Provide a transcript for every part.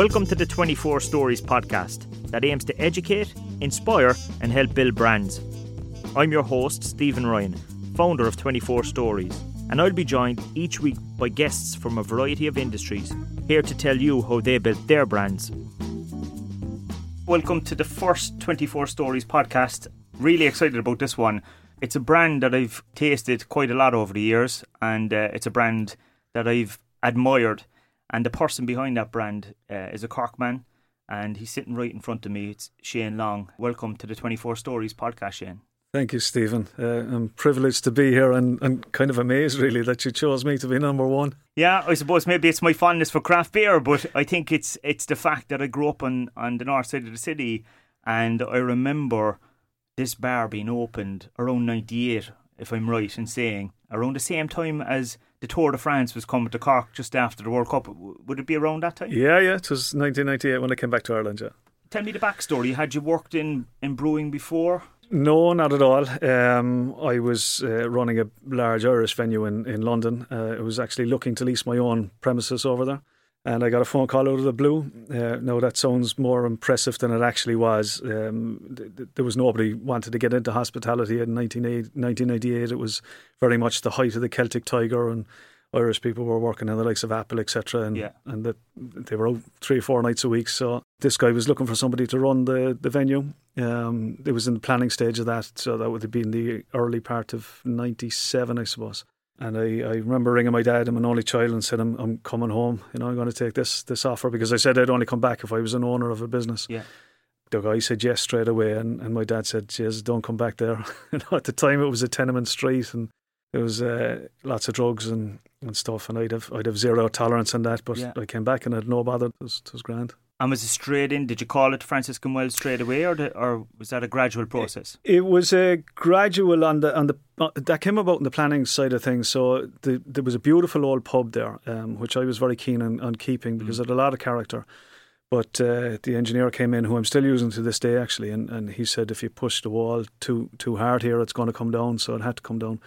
Welcome to the 24 Stories podcast that aims to educate, inspire, and help build brands. I'm your host, Stephen Ryan, founder of 24 Stories, and I'll be joined each week by guests from a variety of industries here to tell you how they built their brands. Welcome to the first 24 Stories podcast. Really excited about this one. It's a brand that I've tasted quite a lot over the years, and uh, it's a brand that I've admired and the person behind that brand uh, is a Cork man, and he's sitting right in front of me. It's Shane Long. Welcome to the 24 Stories podcast, Shane. Thank you, Stephen. Uh, I'm privileged to be here and, and kind of amazed, really, that you chose me to be number one. Yeah, I suppose maybe it's my fondness for craft beer, but I think it's it's the fact that I grew up on, on the north side of the city, and I remember this bar being opened around 98, if I'm right in saying, around the same time as the Tour de France was coming to Cork just after the World Cup. Would it be around that time? Yeah, yeah. It was 1998 when I came back to Ireland. Yeah. Tell me the backstory. Had you worked in, in brewing before? No, not at all. Um, I was uh, running a large Irish venue in, in London. Uh, I was actually looking to lease my own premises over there and I got a phone call out of the blue. Uh, no, that sounds more impressive than it actually was. Um, th- there was nobody wanted to get into hospitality in 1998. It was very much the height of the Celtic Tiger, and Irish people were working in the likes of Apple, etc. And yeah. and the, they were out three or four nights a week. So this guy was looking for somebody to run the the venue. Um, it was in the planning stage of that, so that would have been the early part of '97, I suppose. And I, I remember ringing my dad, I'm an only child, and said, I'm, I'm coming home. You know, I'm going to take this this offer because I said I'd only come back if I was an owner of a business. Yeah. The guy said yes straight away, and, and my dad said, "Yes, don't come back there." you know, at the time, it was a tenement street, and there was uh, lots of drugs and, and stuff, and I'd have I'd have zero tolerance on that. But yeah. I came back and I had no bother. It was, it was grand. And was it straight in? Did you call it Franciscan Well straight away, or or was that a gradual process? It, it was a gradual on the on the uh, that came about in the planning side of things. So the, there was a beautiful old pub there, um, which I was very keen on, on keeping because mm. it had a lot of character. But uh, the engineer came in, who I'm still using to this day, actually, and, and he said if you push the wall too too hard here, it's going to come down. So it had to come down.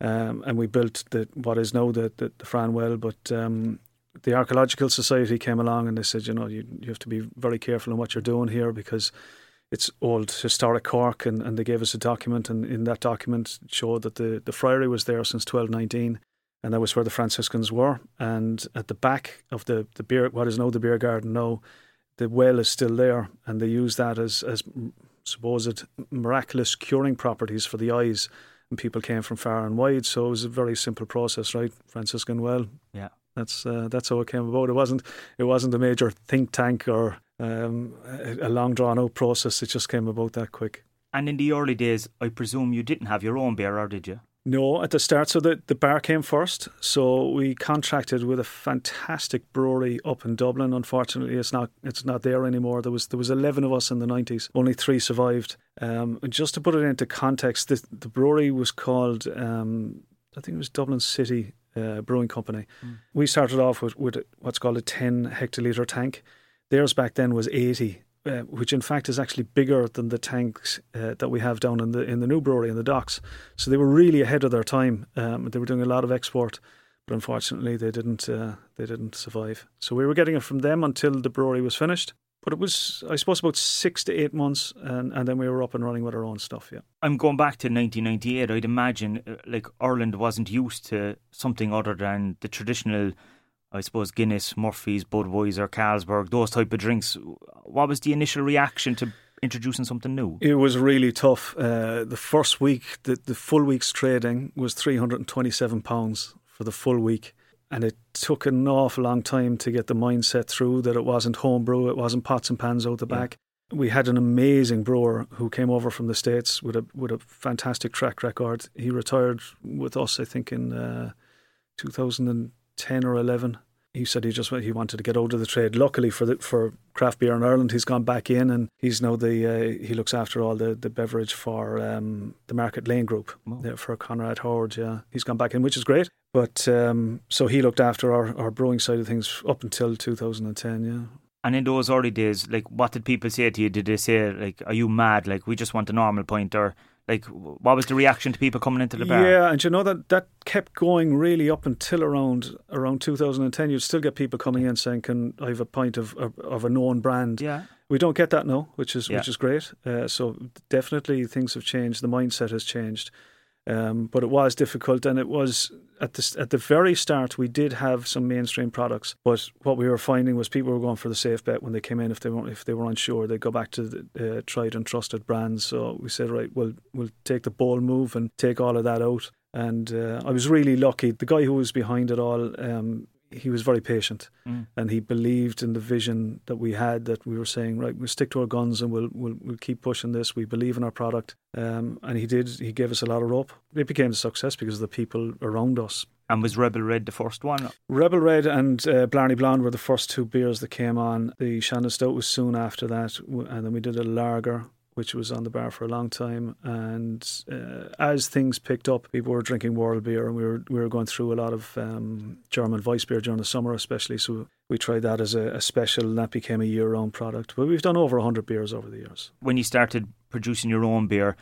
Um, and we built the what is now the the, the Fran Well, but um, the Archaeological Society came along and they said, you know, you, you have to be very careful in what you're doing here because it's old historic Cork. And, and they gave us a document, and in that document showed that the, the friary was there since 1219, and that was where the Franciscans were. And at the back of the, the beer, what is now the beer garden now, the well is still there, and they use that as, as supposed miraculous curing properties for the eyes. And people came from far and wide, so it was a very simple process, right? Franciscan well. Yeah that's uh, that's how it came about. It wasn't it wasn't a major think tank or um, a, a long drawn out process. It just came about that quick. And in the early days, I presume you didn't have your own beer, or did you? No, at the start. So the, the bar came first. So we contracted with a fantastic brewery up in Dublin. Unfortunately, it's not it's not there anymore. There was there was eleven of us in the nineties. Only three survived. Um, just to put it into context, the, the brewery was called um, I think it was Dublin City uh, brewing company. Mm. We started off with, with what's called a 10 hectolitre tank. Theirs back then was 80, uh, which in fact is actually bigger than the tanks uh, that we have down in the in the new brewery in the docks. So they were really ahead of their time. Um, they were doing a lot of export, but unfortunately they didn't uh, they didn't survive. So we were getting it from them until the brewery was finished. But it was, I suppose, about six to eight months, and, and then we were up and running with our own stuff. Yeah, I'm going back to 1998. I'd imagine uh, like Ireland wasn't used to something other than the traditional, I suppose, Guinness, Murphy's, Budweiser, Carlsberg, those type of drinks. What was the initial reaction to introducing something new? It was really tough. Uh, the first week, the, the full week's trading was 327 pounds for the full week and it took an awful long time to get the mindset through that it wasn't homebrew, it wasn't pots and pans out the yeah. back. We had an amazing brewer who came over from the states with a with a fantastic track record. He retired with us, I think, in uh, 2010 or 11 he said he just he wanted to get out of the trade. Luckily for the, for craft beer in Ireland, he's gone back in and he's now the uh, he looks after all the, the beverage for um, the Market Lane Group oh. for Conrad Howard. Yeah, he's gone back in, which is great. But um, so he looked after our, our brewing side of things up until 2010. Yeah. And in those early days, like, what did people say to you? Did they say, like, are you mad? Like, we just want a normal pint, or Like, what was the reaction to people coming into the bar? Yeah, and you know that that kept going really up until around around 2010. You'd still get people coming in saying, "Can I have a pint of of, of a known brand?" Yeah. We don't get that now, which is Yeah. which is great. Uh, so definitely things have changed. The mindset has changed. Um, but it was difficult, and it was at the at the very start. We did have some mainstream products, but what we were finding was people were going for the safe bet when they came in. If they weren't if they were unsure, they'd go back to the uh, tried and trusted brands. So we said, right, we'll we'll take the bold move and take all of that out. And uh, I was really lucky. The guy who was behind it all, um, he was very patient Mm. and he believed in the vision that we had that we were saying right we'll stick to our guns and we'll we'll, we'll keep pushing this. We believe in our product. Um, and he did he gave us a lot of rope. It became a success because of the people around us. And was Rebel Red the first one? Rebel Red and uh, Blarney Blonde were the first two beers that came on. The Shannon Stout was soon after that and then we did a lager which was on the bar for a long time. And uh, as things picked up people were drinking world beer and we were we were going through a lot of um, German Weiss beer during the summer especially. So we tried that as a, a special and that became a year-round product. But we've done over 100 beers over the years. When you started producing your own beer,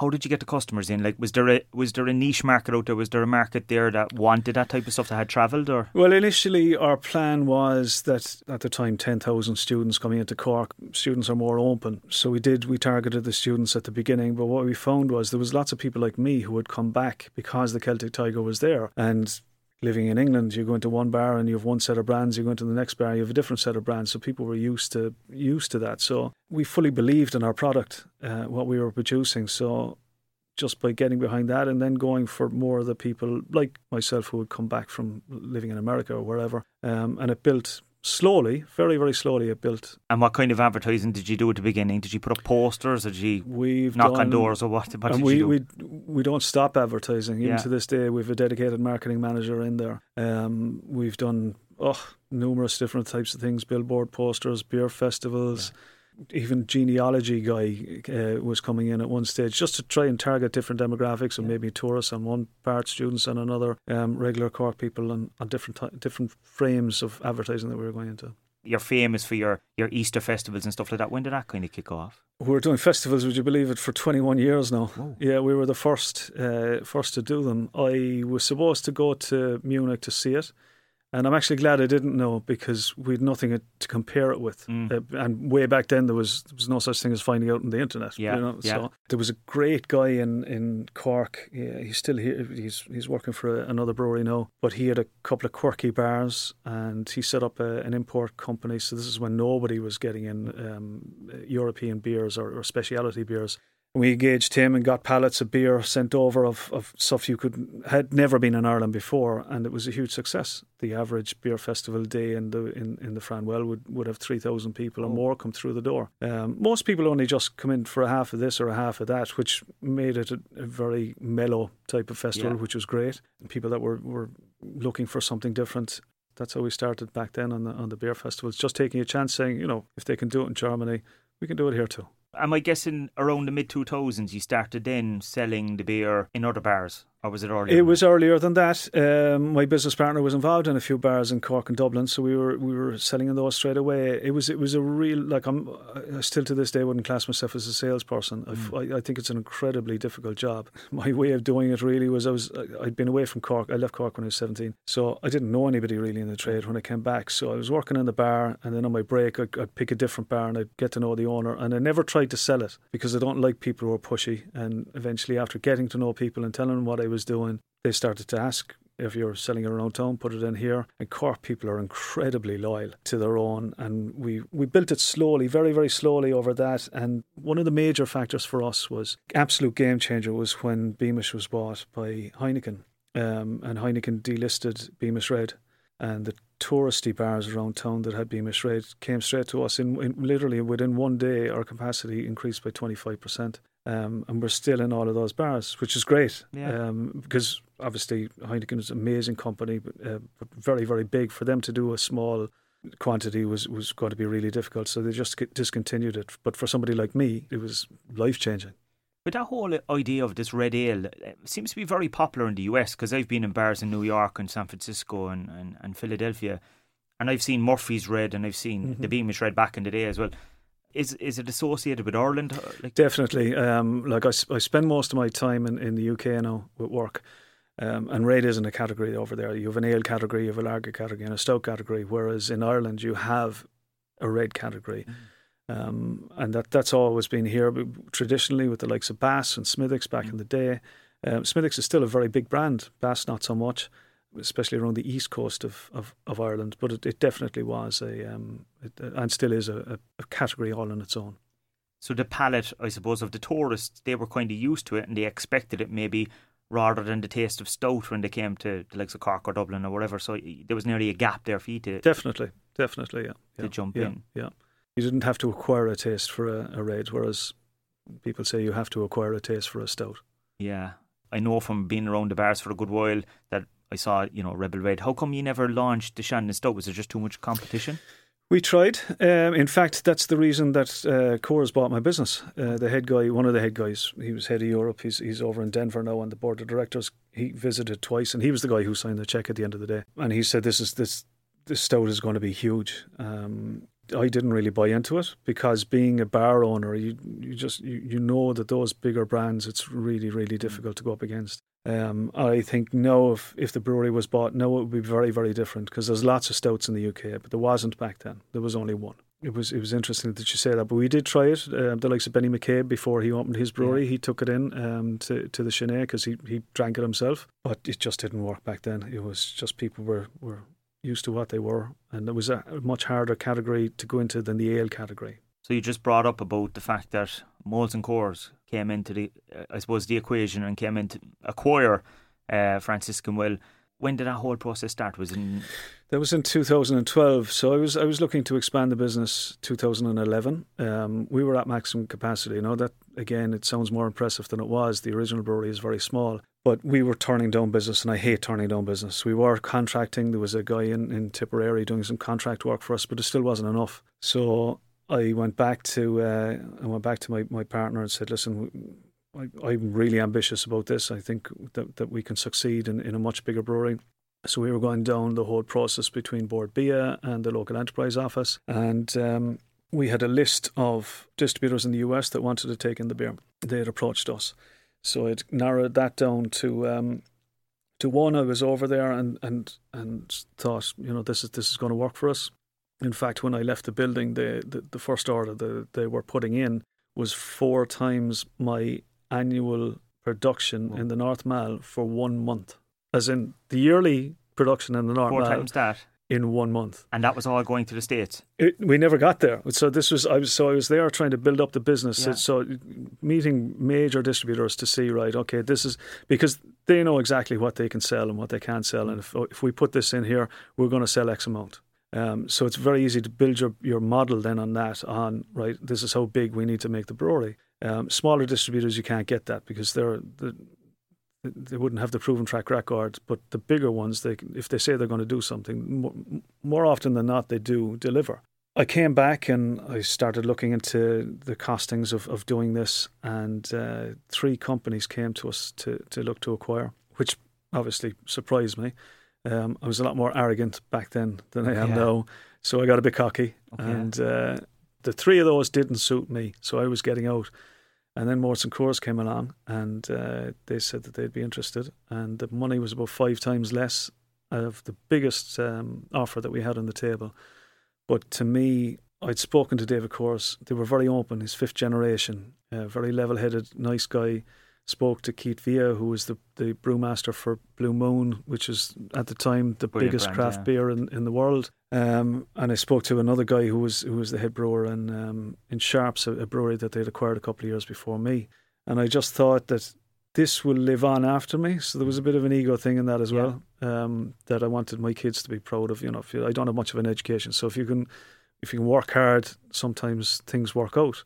how did you get the customers in? Like, was there a was there a niche market out there? Was there a market there that wanted that type of stuff that had travelled? Or Well, initially our plan was that at the time 10,000 students coming into Cork, students are more open. So we did, we targeted the students at the beginning. But what we found was there was lots of people like me who would come back because the Celtic Tiger was there. And living in England, you go into one bar and you have one set of brands. You go into the next bar, you have a different set of brands. So people were used to used to that. So we fully believed in our product, uh, what we were producing. So just by getting behind that and then going for more of the people like myself who would come back from living in America or wherever. Um, and it built slowly, very, very slowly, it built. and what kind of advertising did you do at the beginning? Did you put up posters? Or did you We've knock done, on doors? Or what? What and did we, you do? we we don't stop advertising. Even Yeah. to this day, we've a dedicated marketing manager in there. Um, we've done oh, numerous different types of things: billboard posters, beer festivals. Even genealogy guy uh, was coming in at one stage just to try and target different demographics and Yeah. maybe tourists on one part, students on another, um, regular Cork people on, on different ty- different frames of advertising that we were going into. You're famous for your, your Easter festivals and stuff like that. When did that kind of kick off? We were doing festivals, would you believe it, for 21 years now. Whoa. Yeah, we were the first uh, first to do them. I was supposed to go to Munich to see it, and I'm actually glad I didn't know because we had nothing to compare it with. Mm. Uh, and way back then, there was there was no such thing as finding out on the internet. Yeah, you know? yeah. So there was a great guy in in Cork. Yeah, he's still here. He's he's working for a, another brewery now, but he had a couple of quirky bars, and he set up a, an import company. So this is when nobody was getting in um, European beers or, or specialty beers. We engaged him and got pallets of beer sent over of, of stuff you could had never been in Ireland before, and it was a huge success. The average beer festival day in the in, in the Franwell would, would have three thousand people or Oh. more come through the door. Um, most people only just come in for a half of this or a half of that, which made it a, a very mellow type of festival, Yeah. which was great. And people that were, were looking for something different. That's how we started back then on the on the beer festivals, just taking a chance, saying, you know, if they can do it in Germany, we can do it here too. Am I guessing around the mid 2000s you started then selling the beer in other bars? Or was it earlier? It was earlier than that. Um, my business partner was involved in a few bars in Cork and Dublin, so we were we were selling in those straight away. It was it was a real like I'm I still to this day wouldn't class myself as a salesperson. I've- I, I think it's an incredibly difficult job. My way of doing it really was I was I'd been away from Cork. I left Cork when I was seventeen, so I didn't know anybody really in the trade when I came back. So I was working in the bar, and then on my break I'd, I'd pick a different bar and I'd get to know the owner. And I never tried to sell it because I don't like people who are pushy. And eventually, after getting to know people and telling them what I was doing, they started to ask if you're selling it around town, put it in here. And Cork people are incredibly loyal to their own, and we we built it slowly, very very slowly over that. And one of the major factors for us was absolute game changer was when Beamish was bought by Heineken, um, and Heineken delisted Beamish Red, and the touristy bars around town that had Beamish Red came straight to us. In, in literally within one day, our capacity increased by twenty five percent. Um, and we're still in all of those bars, which is great. Yeah. Um, because obviously Heineken is an amazing company, but, uh, but very, very big. For them to do a small quantity was, was going to be really difficult. So they just discontinued it. But for somebody like me, it was life changing. But that whole idea of this red ale uh, seems to be very popular in the US because I've been in bars in New York and San Francisco and, and, and Philadelphia, and I've seen Murphy's Red and I've seen Mhm. the Beamish Red back in the day as well. Is is it associated with Ireland? Uh, like Definitely. Um, like I, I spend most of my time in, in the UK now with work. Um, and red isn't a category over there. You have an ale category, you have a lager category, and a stout category. Whereas in Ireland, you have a red category. Mm. Um, and that that's always been here traditionally with the likes of Bass and Smithwick's back mm. in the day. Um, Smithwick's is still a very big brand, Bass not so much, especially around the east coast of, of, of Ireland. But it, it definitely was a, um, it, and still is a, a, category all on its own. So the palate, I suppose, of the tourists, they were kind of used to it and they expected it maybe rather than the taste of stout when they came to the likes of Cork or Dublin or whatever. So there was nearly a gap there for you to definitely, definitely, yeah, to jump yeah, in. Yeah, you didn't have to acquire a taste for a, a raid, whereas people say you have to acquire a taste for a stout. Yeah, I know from being around the bars for a good while that I saw, you know, Rebel Red. How come you never launched the Shannon Stout? Was there just too much competition? We tried. Um, in fact, that's the reason that uh, Coors bought my business. Uh, the head guy, one of the head guys, he was head of Europe. He's he's over in Denver now on the board of directors. He visited twice, and he was the guy who signed the check at the end of the day. And he said, "This is this this stout is going to be huge." Um, I didn't really buy into it because being a bar owner, you you just you, you know that those bigger brands, it's really really difficult to go up against. Um, I think no, if, if the brewery was bought, no, it would be very, very different because there's lots of stouts in the UK, but there wasn't back then. There was only one. It was it was interesting that you say that, but we did try it. Uh, the likes of Benny McCabe before he opened his brewery, yeah. he took it in um, to to the Chennai because he, he drank it himself, but it just didn't work back then. It was just people were, were used to what they were, and it was a much harder category to go into than the ale category. So you just brought up about the fact that Molson Coors came into the, uh, I suppose, the equation and came in to acquire uh, Franciscan Well. When did that whole process start? Was in that was in 2012. So I was I was looking to expand the business 2011. Um, we were at maximum capacity. You know that again, it sounds more impressive than it was. The original brewery is very small, but we were turning down business, and I hate turning down business. We were contracting. There was a guy in, in Tipperary doing some contract work for us, but it still wasn't enough. So I went back to uh, I went back to my, my partner and said, "Listen, I, am really ambitious about this. I think that, that we can succeed in, in a much bigger brewery." So we were going down the whole process between Bord Bia and the local enterprise office, and um, we had a list of distributors in the US that wanted to take in the beer. They had approached us, so it narrowed that down to. Um, to one, I was over there and, and and thought, you know, this is this is going to work for us. In fact, when I left the building, the, the, the first order that they were putting in was four times my annual production oh. in the North Mall for one month. As in the yearly production in the North four Mall. times that in one month. And that was all going to the states. It, we never got there. So this was I was so I was there trying to build up the business. Yeah. So meeting major distributors to see right, okay, this is because they know exactly what they can sell and what they can't sell, and if if we put this in here, we're going to sell X amount. Um, so it's very easy to build your, your model then on that, on, right, this is how big we need to make the brewery. Um, smaller distributors, you can't get that because they're, they wouldn't have the proven track record. But the bigger ones, they, if they say they're going to do something, more, more often than not, they do deliver. I came back and I started looking into the costings of, of doing this, and uh, three companies came to us to, to look to acquire, which obviously surprised me. Um, I was a lot more arrogant back then than I am yeah. now, so I got a bit cocky, okay. and uh, the three of those didn't suit me, so I was getting out. And then Molson Coors came along, and uh, they said that they'd be interested, and the money was about five times less of the biggest um, offer that we had on the table. But to me, I'd spoken to David Coors. They were very open. He's fifth generation, uh, very level-headed, nice guy spoke to Keith Villa, who was the, the brewmaster for Blue Moon, which is at the time the Brilliant biggest brand, craft yeah. beer in, in the world. Um, and I spoke to another guy who was who was the head brewer in um, in Sharps, a, a brewery that they'd acquired a couple of years before me. And I just thought that this will live on after me. So there was a bit of an ego thing in that as well. Um, that I wanted my kids to be proud of. You know, you, I don't have much of an education, so if you can, if you can work hard, sometimes things work out.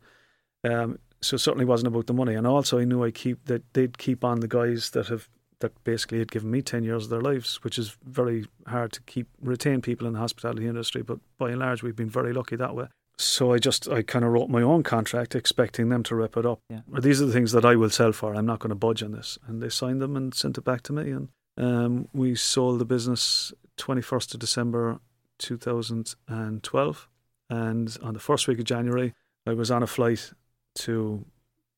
Um, so it certainly wasn't about the money. And also, I knew I keep that they'd keep on the guys that have that basically had given me ten years of their lives, which is very hard to keep retain people in the hospitality industry. But by and large, we've been very lucky that way. So I just I kind of wrote my own contract, expecting them to rip it up. Yeah. These are the things that I will sell for. I'm not going to budge on this. And they signed them and sent it back to me, and um, we sold the business 21st of December 2012. And on the first week of January, I was on a flight to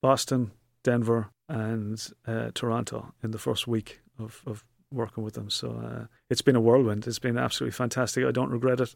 Boston, Denver, and uh, Toronto in the first week of, of working with them. So uh, it's been a whirlwind. It's been absolutely fantastic. I don't regret it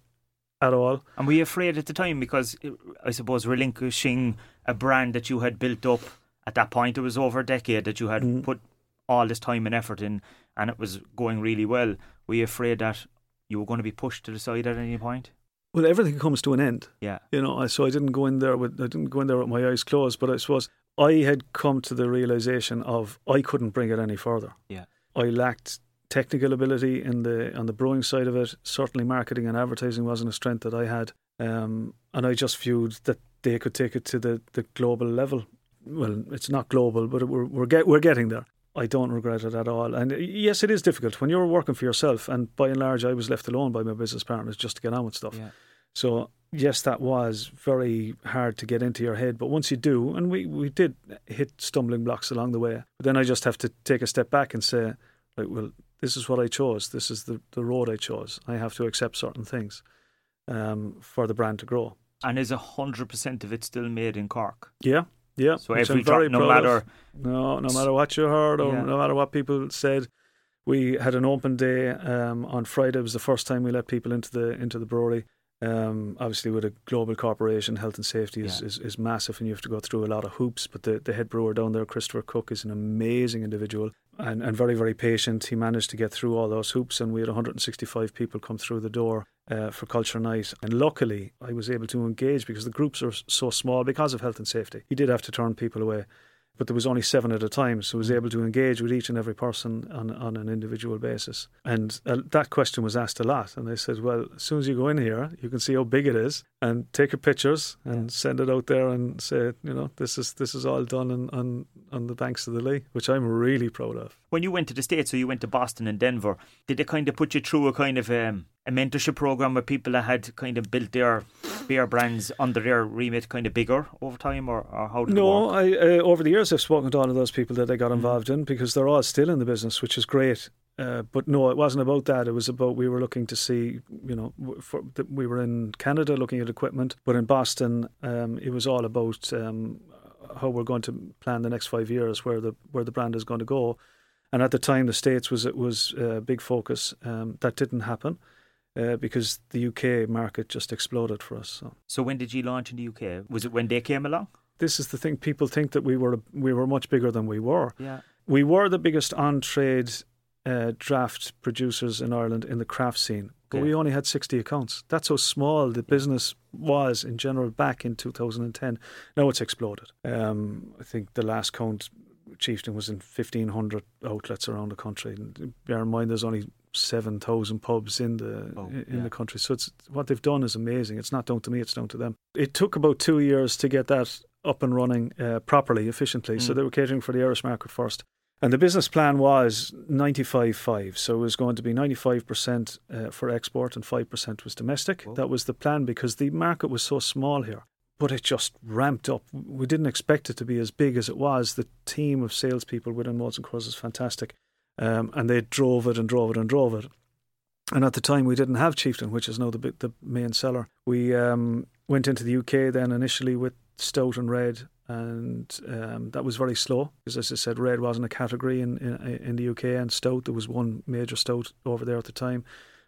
at all. And were you afraid at the time because I suppose relinquishing a brand that you had built up at that point, it was over a decade that you had mm. put all this time and effort in, and it was going really well. Were you afraid that you were going to be pushed to the side at any point? Well, everything comes to an end. Yeah, you know. So I didn't go in there with I didn't go in there with my eyes closed. But I suppose I had come to the realization of I couldn't bring it any further. Yeah, I lacked technical ability in the on the brewing side of it. Certainly, marketing and advertising wasn't a strength that I had, um, and I just viewed that they could take it to the, the global level. Well, it's not global, but we're we're get we're getting there. I don't regret it at all. And yes, it is difficult when you're working for yourself. And by and large, I was left alone by my business partners just to get on with stuff. Yeah. So yes, that was very hard to get into your head. But once you do, and we, we did hit stumbling blocks along the way, but then I just have to take a step back and say, like, well, this is what I chose. This is the, the road I chose. I have to accept certain things um, for the brand to grow. And is 100% of it still made in Cork? Yeah. Yeah. So every drop, no matter. No, no matter what you heard or yeah. no matter what people said. We had an open day um, on Friday. It was the first time we let people into the into the brewery. Um, obviously, with a global corporation, health and safety is, yeah. is, is, massive, and you have to go through a lot of hoops. But the, the head brewer down there, Christopher Cook, is an amazing individual and, and very, very patient. He managed to get through all those hoops, and we had 165 people come through the door uh, for Culture Night. And luckily, I was able to engage because the groups are so small because of health and safety. He did have to turn people away but there was only seven at a time, so I was able to engage with each and every person on, on an individual basis. And uh, that question was asked a lot, and they said, "Well, as soon as you go in here, you can see how big it is, and take your pictures and yeah. send it out there and say, you know, this is this is all done on, on on the banks of the Lee, which I'm really proud of." When you went to the states, so you went to Boston and Denver, did it kind of put you through a kind of um, a mentorship program where people that had kind of built their beer brands under their remit kind of bigger over time, or, or how did no, I uh, over the years I've spoken to all of those people that I got mm-hmm. involved mm-hmm. in because they're all still in the business, which is great. Uh, but no, it wasn't about that. It was about we were looking to see, you know, for, we were in Canada looking at equipment, but in Boston, um, it was all about um, how we're going to plan the next five years, where the where the brand is going to go. And at the time, the states was it was a big focus. Um, that didn't happen uh, because the UK market just exploded for us. So. so when did you launch in the UK? Was it when they came along? This is the thing. People think that we were we were much bigger than we were. Yeah, we were the biggest on trade uh, draft producers in Ireland in the craft scene, but we only had 60 accounts. That's how small the business was in general back in 2010. Now it's exploded. Um, I think the last count Chieftain was in 1,500 outlets around the country. And bear in mind, there's only 7,000 pubs in the oh, in yeah. the country. So it's what they've done is amazing. It's not down to me; it's down to them. It took about two years to get that up and running uh, properly, efficiently. Mm. So they were catering for the Irish market first. And the business plan was 95-5. So it was going to be 95% uh, for export and 5% was domestic. Whoa. That was the plan because the market was so small here. But it just ramped up. We didn't expect it to be as big as it was. The team of salespeople within Molson Coors is fantastic. Um, and they drove it and drove it and drove it. And at the time, we didn't have Chieftain, which is now the the main seller. We um, went into the UK then initially with Stout and Red, and um, that was very slow because, as I said, Red wasn't a category in, in, in the UK, and Stout there was one major Stout over there at the time.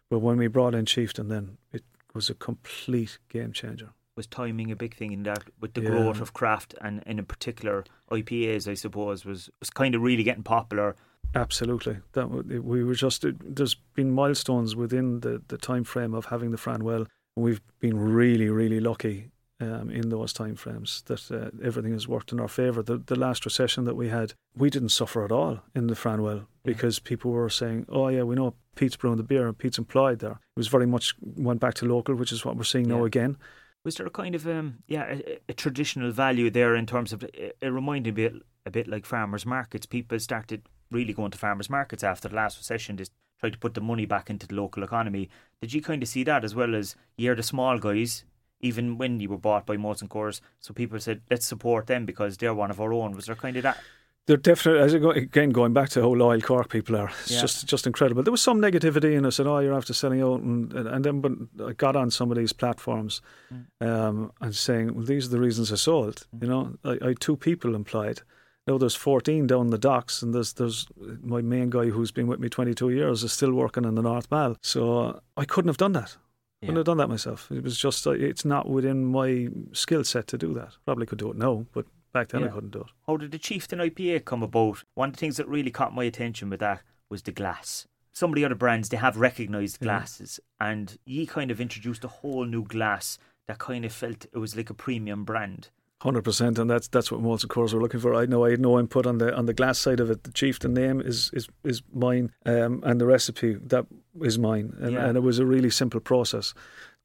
But when we brought in Chieftain, then it was a complete game changer. Was timing a big thing in that with the yeah. growth of craft and, and in particular IPAs, I suppose, was was kind of really getting popular Absolutely, that we were just. There's been milestones within the the time frame of having the Franwell. We've been really, really lucky um, in those time frames that uh, everything has worked in our favour. The the last recession that we had, we didn't suffer at all in the Franwell because people were saying, "Oh yeah, we know Pete's brewing the beer and Pete's employed there." It was very much went back to local, which is what we're seeing yeah. now again. Was there a kind of um, yeah a, a, traditional value there in terms of it, it reminded me a bit, a bit like farmers markets? People started really going to farmers markets after the last recession. They tried to put the money back into the local economy. Did you kind of see that as well as you're the small guys, even when you were bought by Molson Coors? So people said, let's support them because they're one of our own. Was there kind of that? They're definitely, as I go, again, going back to how loyal Cork people are, it's Yeah. just just incredible. There was some negativity, and I said, "Oh, you're after selling out," and, and then but I got on some of these platforms Mm. um, and saying, "Well, these are the reasons I sold." You know, I, I had two people employed. Now there's 14 down the docks, and there's there's my main guy who's been with me 22 years is still working in the North Mall. So I couldn't have done that. Yeah. have done that myself. It was just uh, it's not within my skill set to do that. Probably could do it now, but back then I couldn't do it. How did the Chieftain IPA come about? One of the things that really caught my attention with that was the glass. Some of the other brands they have recognised Yeah. glasses, and ye kind of introduced a whole new glass that kind of felt it was like a premium brand. Hundred percent, and that's that's what Molson Coors were looking for. I know I had no input on the on the glass side of it. The chieftain name is is is mine, um, and the recipe that is mine, and, Yeah. and it was a really simple process.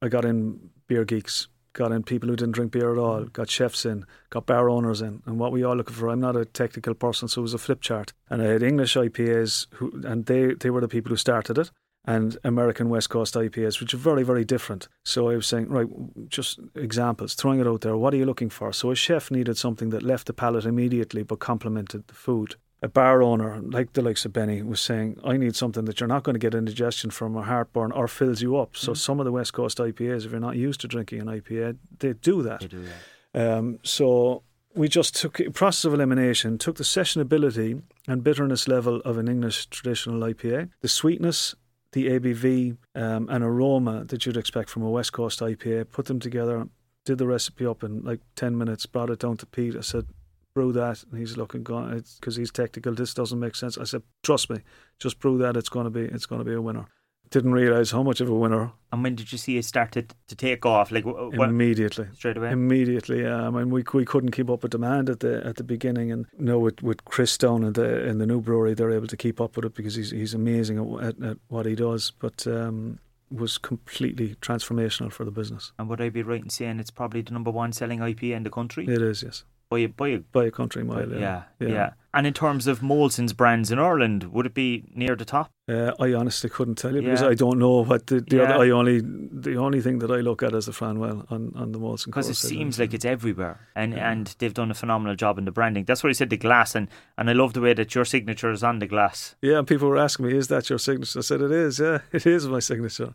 I got in beer geeks, got in people who didn't drink beer at all, got chefs in, got bar owners in, and what we all looking for. I'm not a technical person, so it was a flip chart, and I had English IPAs who, and they they were the people who started it. And American West Coast IPAs, which are very, very different. So I was saying, right, just examples, throwing it out there. What are you looking for? So a chef needed something that left the palate immediately but complemented the food. A bar owner, like the likes of Benny, was saying, I need something that you're not going to get indigestion from or heartburn or fills you up. So some of the West Coast IPAs, if you're not used to drinking an IPA, they do that. They do that. Um, so we just took process of elimination, took the sessionability and bitterness level of an English traditional IPA, the sweetness, the ABV, um, and aroma that you'd expect from a West Coast IPA, put them together, did the recipe up in like 10 minutes, brought it down to Pete. I said, brew that. And he's looking, because he's technical, this doesn't make sense. I said, trust me, just brew that. It's going to be, it's going to be a winner. Didn't realize how much of a winner And when did you see it started to take off? Like what, immediately. straight away? Immediately, yeah. I mean, we we couldn't keep up with demand at the at the beginning, and you with with Chris down in the in the new brewery, they're able to keep up with it because he's he's amazing at, at, at what he does. But um, was completely transformational for the business. and would I be right in saying it's probably the number one selling IPA in the country? It is, yes, By a, by a, by a country mile. yeah, Yeah, yeah, And in terms of Molson's brands in Ireland, would it be near the top? Uh, I honestly couldn't tell you because Yeah. I don't know what the, the Yeah. other. I only the only thing that I look at is the Franwell on on the Molson. Because it seems like it's everywhere, and Yeah. and they've done a phenomenal job in the branding. That's what I said. The glass, and and I love the way that your signature is on the glass. Yeah, and people were asking me, "Is that your signature?" I said, "It is. Yeah, it is my signature,"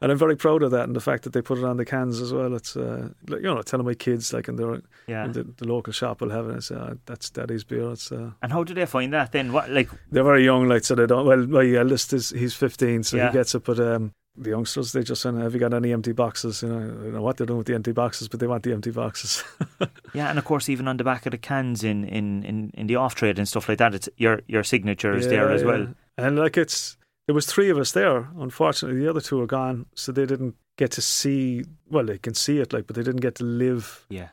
and I'm very proud of that and the fact that they put it on the cans as well. It's uh, like, you know, telling my kids like in the Yeah. in the, the local shop will have it. and say, oh, "That's Daddy's beer." It's uh, And how do they find that then? What like they're very young, like so they don't. Well, my eldest is he's 15, so Yeah. he gets it. But um, the youngsters, they just say, "Have you got any empty boxes?" You know, I don't know what they're doing with the empty boxes, but they want the empty boxes. yeah, and of course even on the back of the cans in in in, in the off trade and stuff like that, it's your your signature is there Yeah, as well. And like it's there was three of us there. Unfortunately, the other two are gone, so they didn't get to see. Well, they can see it, like, but they didn't get to live Yeah.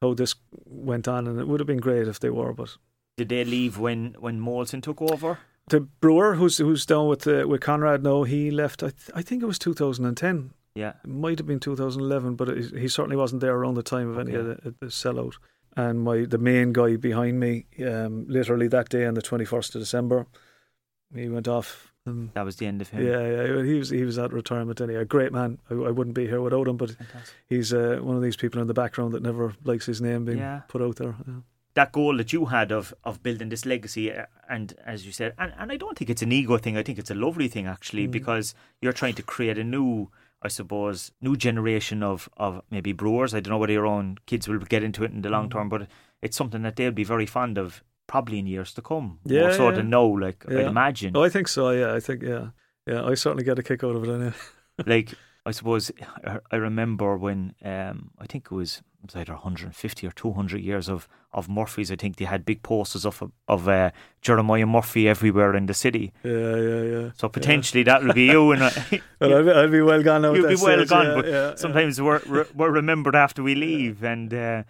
how this went on. And it would have been great if they were. But Did they leave when when Molson took over? The brewer, who's who's down with uh, with Conrad now, he left. I, th- I think it was 2010. Yeah. It might have been 2011, but it, he certainly wasn't there around the time of any of the, the sellout. And my the main guy behind me, um, literally that day on the 21st of December, he went off. That was the end of him. Yeah, yeah, he was he was at retirement anyway. A great man. I, I wouldn't be here without him. But Fantastic. he's uh, one of these people in the background that never likes his name being Yeah. put out there. Yeah. That goal that you had of of building this legacy uh, and as you said and, and I don't think it's an ego thing I think it's a lovely thing actually Mm. because you're trying to create a new I suppose new generation of of maybe brewers I don't know whether your own kids will get into it in the long Mm. term but it's something that they'll be very fond of probably in years to come Yeah, more so yeah. than now like I'd imagine Oh, I think so. Yeah, I think yeah, yeah. I certainly get a kick out of it. Anyway. like I suppose I- remember when um, I think it was was either 150 or 200 years of of Murphy's. I think they had big posters of of uh, Jeremiah Murphy everywhere in the city. Yeah, yeah, yeah. So potentially that will be you, and I- Well, I'll be, I'll be well gone you'll be well stage, gone. yeah, but yeah, yeah. sometimes we're we're- we're remembered after we leave. And uh,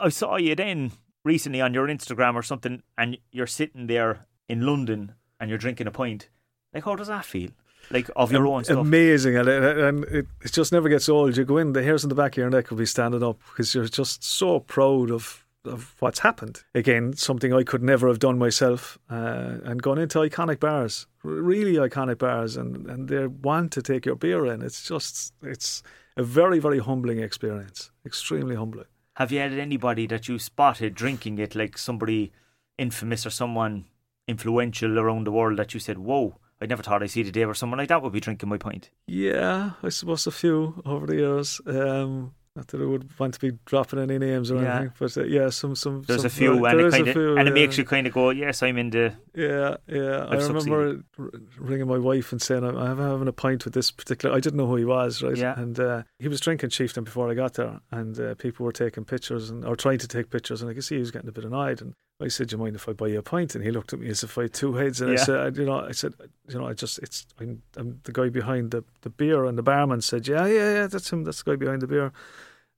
I saw you then recently on your Instagram or something, and you're sitting there in London and you're drinking a pint. Like, how does that feel? Like of your own stuff. Amazing, and, it, and it, it just never gets old. You go in, the hairs on the back of your neck will be standing up because you're just so proud of of what's happened. Again, something I could never have done myself, uh, and gone into iconic bars, really iconic bars, and and they want to take your beer in. It's just it's a very very humbling experience, extremely humbling. Have you had anybody that you spotted drinking it, like somebody infamous or someone influential around the world that you said, "Whoa, I never thought I'd see the day where someone like that would be drinking my pint." Yeah, I suppose a few over the years. Um, not that I would want to be dropping any names or Yeah. anything, but uh, yeah, some some. There's some, a few, and it is a few, and it makes you kind of go, "Yes, I'm in the." Yeah, yeah. I I've remember r- ringing my wife and saying, "I'm I'm having a pint with this particular." I didn't know who he was, right? Yeah. And uh, he was drinking chieftain before I got there, and uh, people were taking pictures and or trying to take pictures, and I could see he was getting a bit annoyed. And I said, "Do you mind if I buy you a pint?" And he looked at me as if I had two heads, and I Yeah. said, "You know," I said, "You know, I just it's I'm, I'm the guy behind the the beer," and the barman said, "Yeah, yeah, yeah, that's him. That's the guy behind the beer,"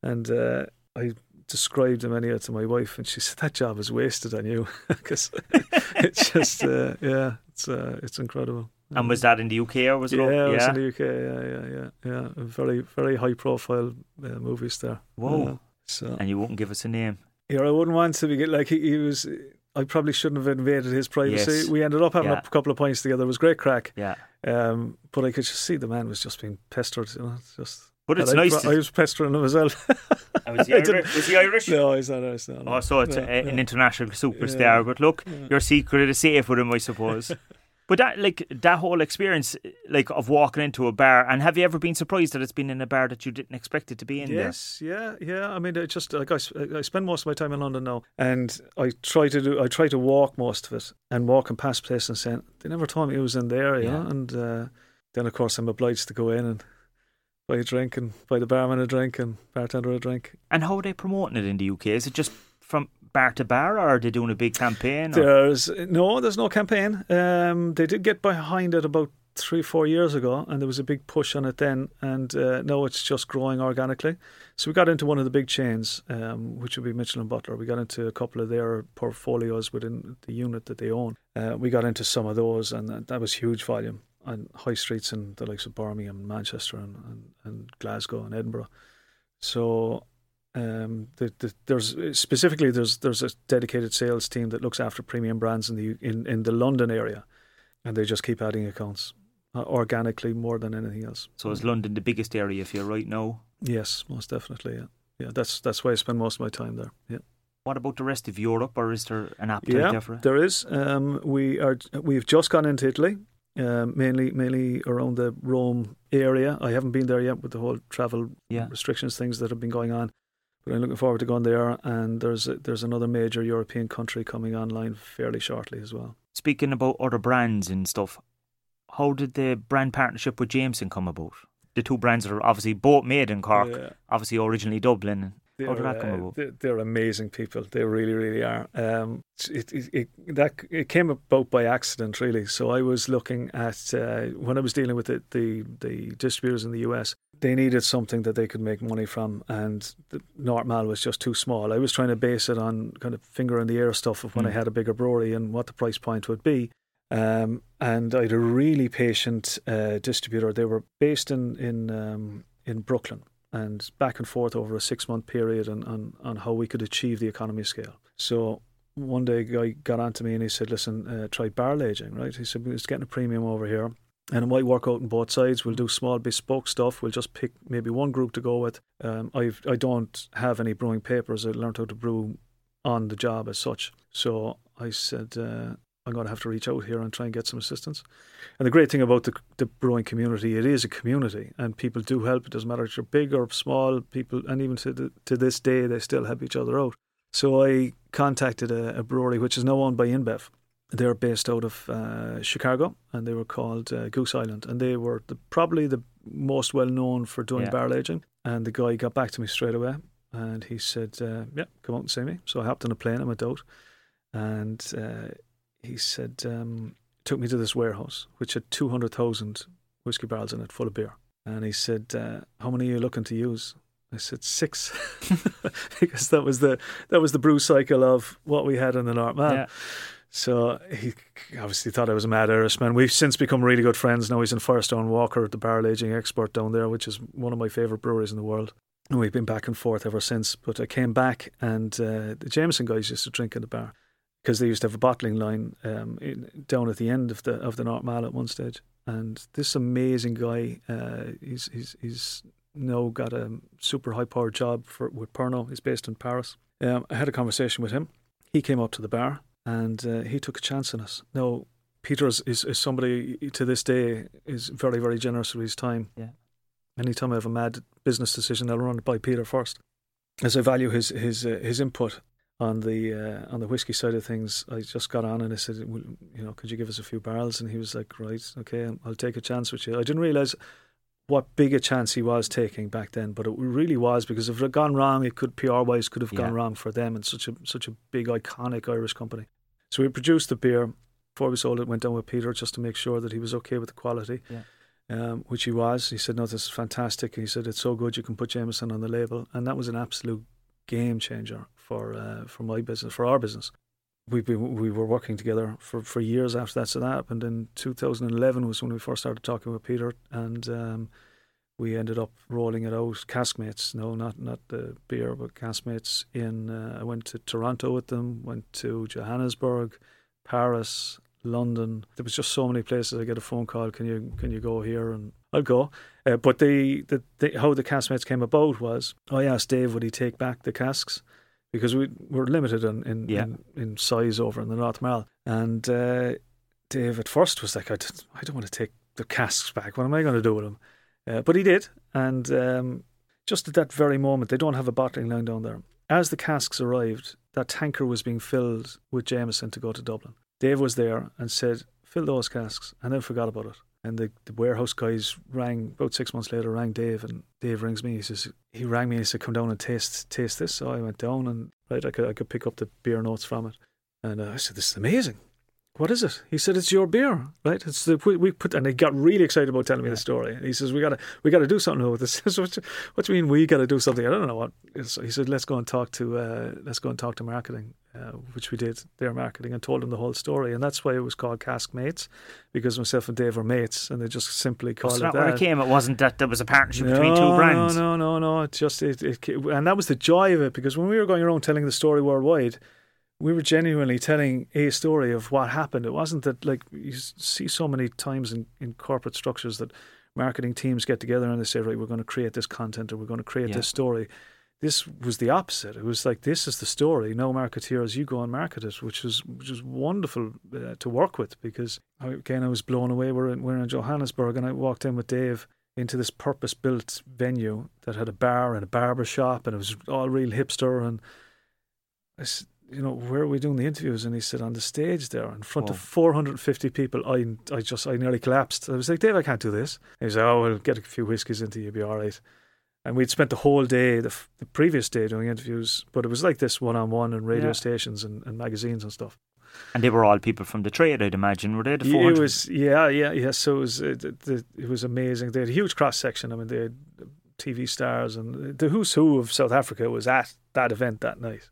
and uh, I. Described him anyhow to my wife, and she said that job is wasted on you because it's just uh, yeah, it's uh, it's incredible. And was that in the UK or was it? yeah, up- it was yeah. in the UK. Yeah, yeah, yeah, yeah. Very, very high profile uh, movies there. Whoa. Yeah. so And you won't give us a name. Yeah, I wouldn't want to be like he, he was. I probably shouldn't have invaded his privacy. Yes. We ended up having Yeah. a couple of points together. It was great crack. Yeah, Um, but I could just see the man was just being pestered. You know, just. but it's I, nice. I to, was pestering him as well. was, he I Irish? was he Irish? no, he's not. He's not. Oh, so it's No, a, an international superstar. Yeah. But look, your secret is safe with him, I suppose. but that, like, that whole experience, like, of walking into a bar, and have you ever been surprised that it's been in a bar that you didn't expect it to be in Yes, yeah, yeah. I mean, I just like I, I spend most of my time in London now, and I try to do. I try to walk most of it, and walking past places and saying they never told me it was in there, Yeah. know. And uh, then of course I'm obliged to go in and buy a drink and buy the barman a drink and bartender a drink. And how are they promoting it in the UK? Is it just from bar to bar, or are they doing a big campaign? or- There's no, there's no campaign. Um, they did get behind it about three, four years ago, and there was a big push on it then. And uh, now it's just growing organically. So we got into one of the big chains, um, which would be Mitchell and Butler. We got into a couple of their portfolios within the unit that they own. Uh, we got into some of those, and that- that was huge volume on high streets in the likes of Birmingham, Manchester, and, and, and Glasgow and Edinburgh. So um, the, the, there's specifically there's there's a dedicated sales team that looks after premium brands in the in, in the London area, and they just keep adding accounts uh, organically more than anything else. So is London the biggest area for you're right now? Yes, most definitely. Yeah, yeah. That's that's why I spend most of my time there. Yeah, What about the rest of Europe, or is there an appetite yeah. there for it? There is. Um, we are we've just gone into Italy. Um, mainly, mainly around the Rome area. I haven't been there yet with the whole travel Yeah. restrictions things that have been going on. But I'm looking forward to going there. And there's a, there's another major European country coming online fairly shortly as well. Speaking about other brands and stuff, how did the brand partnership with Jameson come about? The two brands are obviously both made in Cork, Yeah. obviously originally Dublin. How did They're, that come uh, about? They're, they're amazing people. They really, really are. Um, it, it, it, that it came about by accident, really. So I was looking at uh, when I was dealing with the, the the distributors in the US. They needed something that they could make money from, and the North Mall was just too small. I was trying to base it on kind of finger in the air stuff of when I Mm. had a bigger brewery and what the price point would be. Um, and I had a really patient uh, distributor. They were based in in um, in Brooklyn and back and forth over a six month period on, on, on how we could achieve the economy scale. So one day a guy got onto me and he said, Listen, uh, try barrel aging, right? He said, It's getting a premium over here. And it might work out on both sides. We'll do small bespoke stuff. We'll just pick maybe one group to go with. Um, I've, I don't have any brewing papers. I learned how to brew on the job as such. So I said, uh, I'm going to have to reach out here and try and get some assistance. And the great thing about the, the brewing community, it is a community, and people do help. It doesn't matter if you're big or small. People, and even to the, to this day, they still help each other out. So I contacted a, a brewery which is now owned by InBev. They're based out of uh, Chicago, and they were called uh, Goose Island, and they were the, probably the most well known for doing Yeah. barrel aging. And the guy got back to me straight away, and he said, uh, "Yeah, come out and see me." So I hopped on a plane and went out, and uh, he said, um, took me to this warehouse which had two hundred thousand whiskey barrels in it, full of beer. And he said, uh, "How many are you looking to use?" I said six, because that was the that was the brew cycle of what we had in the North Mall. yeah. So he obviously thought I was a mad Irishman. We've since become really good friends. Now he's in Firestone Walker, the barrel aging expert down there, which is one of my favourite breweries in the world. And we've been back and forth ever since. But I came back, and uh, the Jameson guys used to drink in the bar because they used to have a bottling line um, in, down at the end of the of the North Mall at one stage. And this amazing guy, uh, he's he's he's now got a super high powered job for with Pernod. He's based in Paris. Um, I had a conversation with him. He came up to the bar and uh, he took a chance on us. Now, Peter is, is, is somebody to this day is very very generous with his time. Yeah. Anytime I have a mad business decision, I'll run it by Peter first, as I value his his uh, his input on the uh, on the whiskey side of things. I just got on and I said, well, you know, could you give us a few barrels? And he was like, right, okay, I'll take a chance with you. I didn't realize what big a chance he was taking back then, but it really was because if it had gone wrong, it could PR wise could have Yeah. gone wrong for them and such a such a big iconic Irish company. So we produced the beer before we sold it. Went down with Peter just to make sure that he was okay with the quality, Yeah. um, which he was. He said, "No, this is fantastic." He said, "It's so good you can put Jameson on the label," and that was an absolute game changer for uh, for my business, for our business. We we we were working together for, for years after that. So that happened in 2011 was when we first started talking with Peter, and um, we ended up rolling it out. Caskmates, no, not not the beer, but Caskmates. In uh, I went to Toronto with them, went to Johannesburg, Paris, London. There was just so many places. I get a phone call. Can you can you go here? And I'll go. Uh, but the, the, the how the Caskmates came about was I asked Dave would he take back the casks because we were limited in in, Yeah. in, in size over in the North Mall. And uh, Dave at first was like, "I don't want to take the casks back. What am I going to do with them? Uh, but he did. And um, just at that very moment, they don't have a bottling line down there. As the casks arrived, that tanker was being filled with Jameson to go to Dublin. Dave was there and said, fill those casks, and then forgot about it. And the, the warehouse guys rang about six months later, rang Dave, and Dave rings me. He says he rang me and he said, "Come down and taste taste this." So I went down and right, I could I could pick up the beer notes from it, and uh, I said, "This is amazing." What is it? He said, "It's your beer, right?" It's the we, we put, and he got really excited about telling me the story. And he says, "We gotta we gotta do something with this." so what, what do you mean we gotta do something? I don't know what. So he said, "Let's go and talk to uh, let's go and talk to marketing." Uh, which we did, their marketing, and told them the whole story, and that's why it was called Cask Mates, because myself and Dave were mates, and they just simply called so it not that. where it came. It wasn't that there was a partnership between two brands. No, no, no, no. It just it, it, and that was the joy of it because when we were going around telling the story worldwide, we were genuinely telling a story of what happened. It wasn't that like you see so many times in, in corporate structures that marketing teams get together and they say, right, we're going to create this content or we're going to create Yeah. this story. This was the opposite. It was like this is the story. No marketeers, you go and market it, which was which was wonderful uh, to work with because again I was blown away. We're in, we're in Johannesburg and I walked in with Dave into this purpose built venue that had a bar and a barber shop and it was all real hipster. And I said, you know where are we doing the interviews? And he said on the stage there in front of 450 people. I I just I nearly collapsed. I was like Dave I can't do this. He was like oh well get a few whiskies into you. You'll be all right and we'd spent the whole day the, f- the previous day doing interviews but it was like this one on one in radio Yeah. stations and, and magazines and stuff And they were all people from the trade, I'd imagine, were they? The yeah, 400? it was yeah, yeah, yeah. So it was it, it, it was amazing. They had a huge cross section. I mean, they had TV stars and the who's who of South Africa was at that event that night,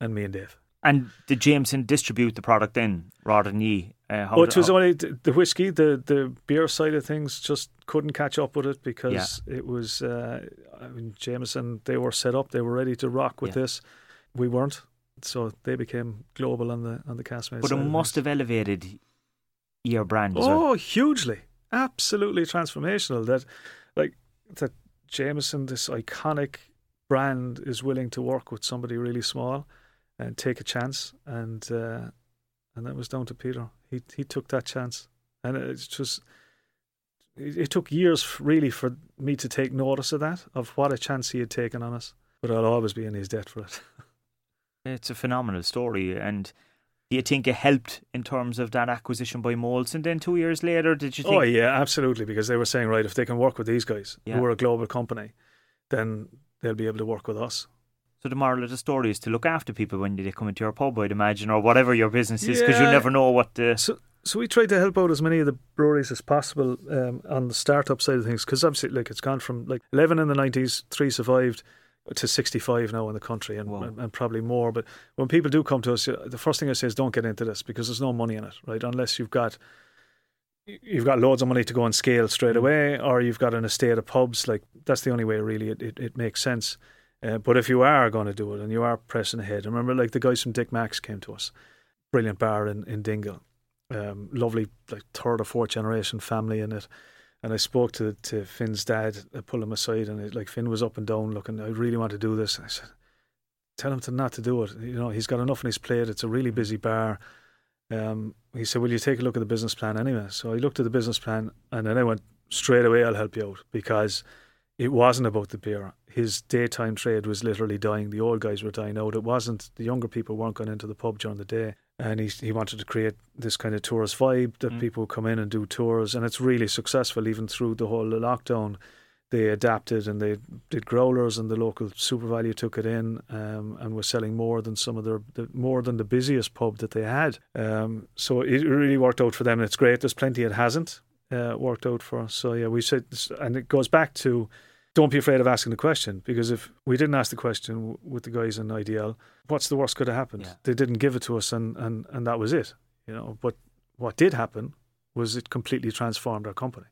and me and Dave. And did Jameson distribute the product then, rather than ye? Uh, how oh, it was how- only the, the whiskey, the the beer side of things just couldn't catch up with it because it was. Uh, I mean, Jameson, they were set up, they were ready to rock with Yeah. this. We weren't, so they became global on the on the Caskmates. but it must have elevated your brand as well. Oh, hugely, absolutely transformational. That, like, that Jameson, this iconic brand, is willing to work with somebody really small and take a chance, and uh, and that was down to Peter. He he took that chance, and it's just. It, it took years, really, for me to take notice of that, of what a chance he had taken on us. But I'll always be in his debt for it. It's a phenomenal story. And do you think it helped in terms of that acquisition by Molson? Then two years later, did you think? Oh yeah, absolutely. Because they were saying, right, if they can work with these guys Yeah. who are a global company, then they'll be able to work with us. So the moral of the story is to look after people when they come into your pub, I'd imagine, or whatever your business is, because you never know what the. So, so we tried to help out as many of the breweries as possible um, on the startup side of things because obviously, like it's gone from like eleven in the nineties, three survived to sixty-five now in the country, and, Wow. and and probably more. But when people do come to us, the first thing I say is don't get into this because there's no money in it, right? Unless you've got you've got loads of money to go and scale straight Mm. away, or you've got an estate of pubs. Like that's the only way really it, it, it makes sense. Uh, but if you are going to do it and you are pressing ahead, remember like the guys from Dick Mack's came to us, brilliant bar in in Dingle, um, lovely like third or fourth generation family in it. And I spoke to to Finn's dad. I pulled him aside, and it, like Finn was up and down looking. I really want to do this. And I said, tell him to not to do it. You know, he's got enough on his plate. It's a really busy bar. Um, he said, "Will you take a look at the business plan anyway?" So I looked at the business plan, and then I went straight away. I'll help you out because it wasn't about the beer. His daytime trade was literally dying. The old guys were dying out. It wasn't the younger people weren't going into the pub during the day, and he he wanted to create this kind of tourist vibe that Mm. people come in and do tours, and it's really successful even through the whole lockdown. They adapted and they did growlers, and the local SuperValu took it in um, and was selling more than some of their the, more than the busiest pub that they had. Um, so it really worked out for them. and It's great. There's plenty it hasn't uh, worked out for. Us. So yeah, we said, and it goes back to don't be afraid of asking the question because if we didn't ask the question w- with the guys in IDL, what's the worst could have happened? Yeah. They didn't give it to us, and, and and that was it. You know, but what did happen was it completely transformed our company.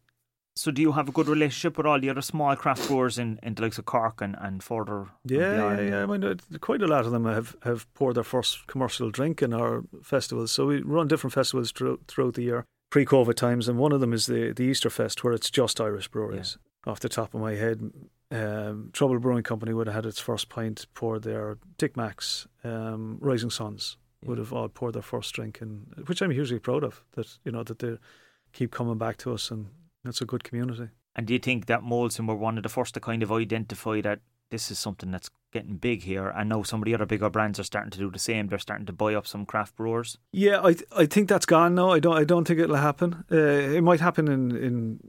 So do you have a good relationship with all the other small craft brewers in, in the likes of Cork and, and further? Yeah, yeah, yeah. I mean, quite a lot of them have, have poured their first commercial drink in our festivals. So we run different festivals throughout, throughout the year, pre-COVID times, and one of them is the the Easter Fest, where it's just Irish breweries. Off the top of my head, um, Trouble Brewing Company would have had its first pint poured there. Dick Mack's, um, Rising Sons would have all poured their first drink, and which I'm hugely proud of. That you know that they keep coming back to us, and it's a good community. And do you think that Molson were one of the first to kind of identify that this is something that's getting big here? I know some of the other bigger brands are starting to do the same. They're starting to buy up some craft brewers. Yeah, I I think that's gone now. I don't I don't think it'll happen. Uh, it might happen in, in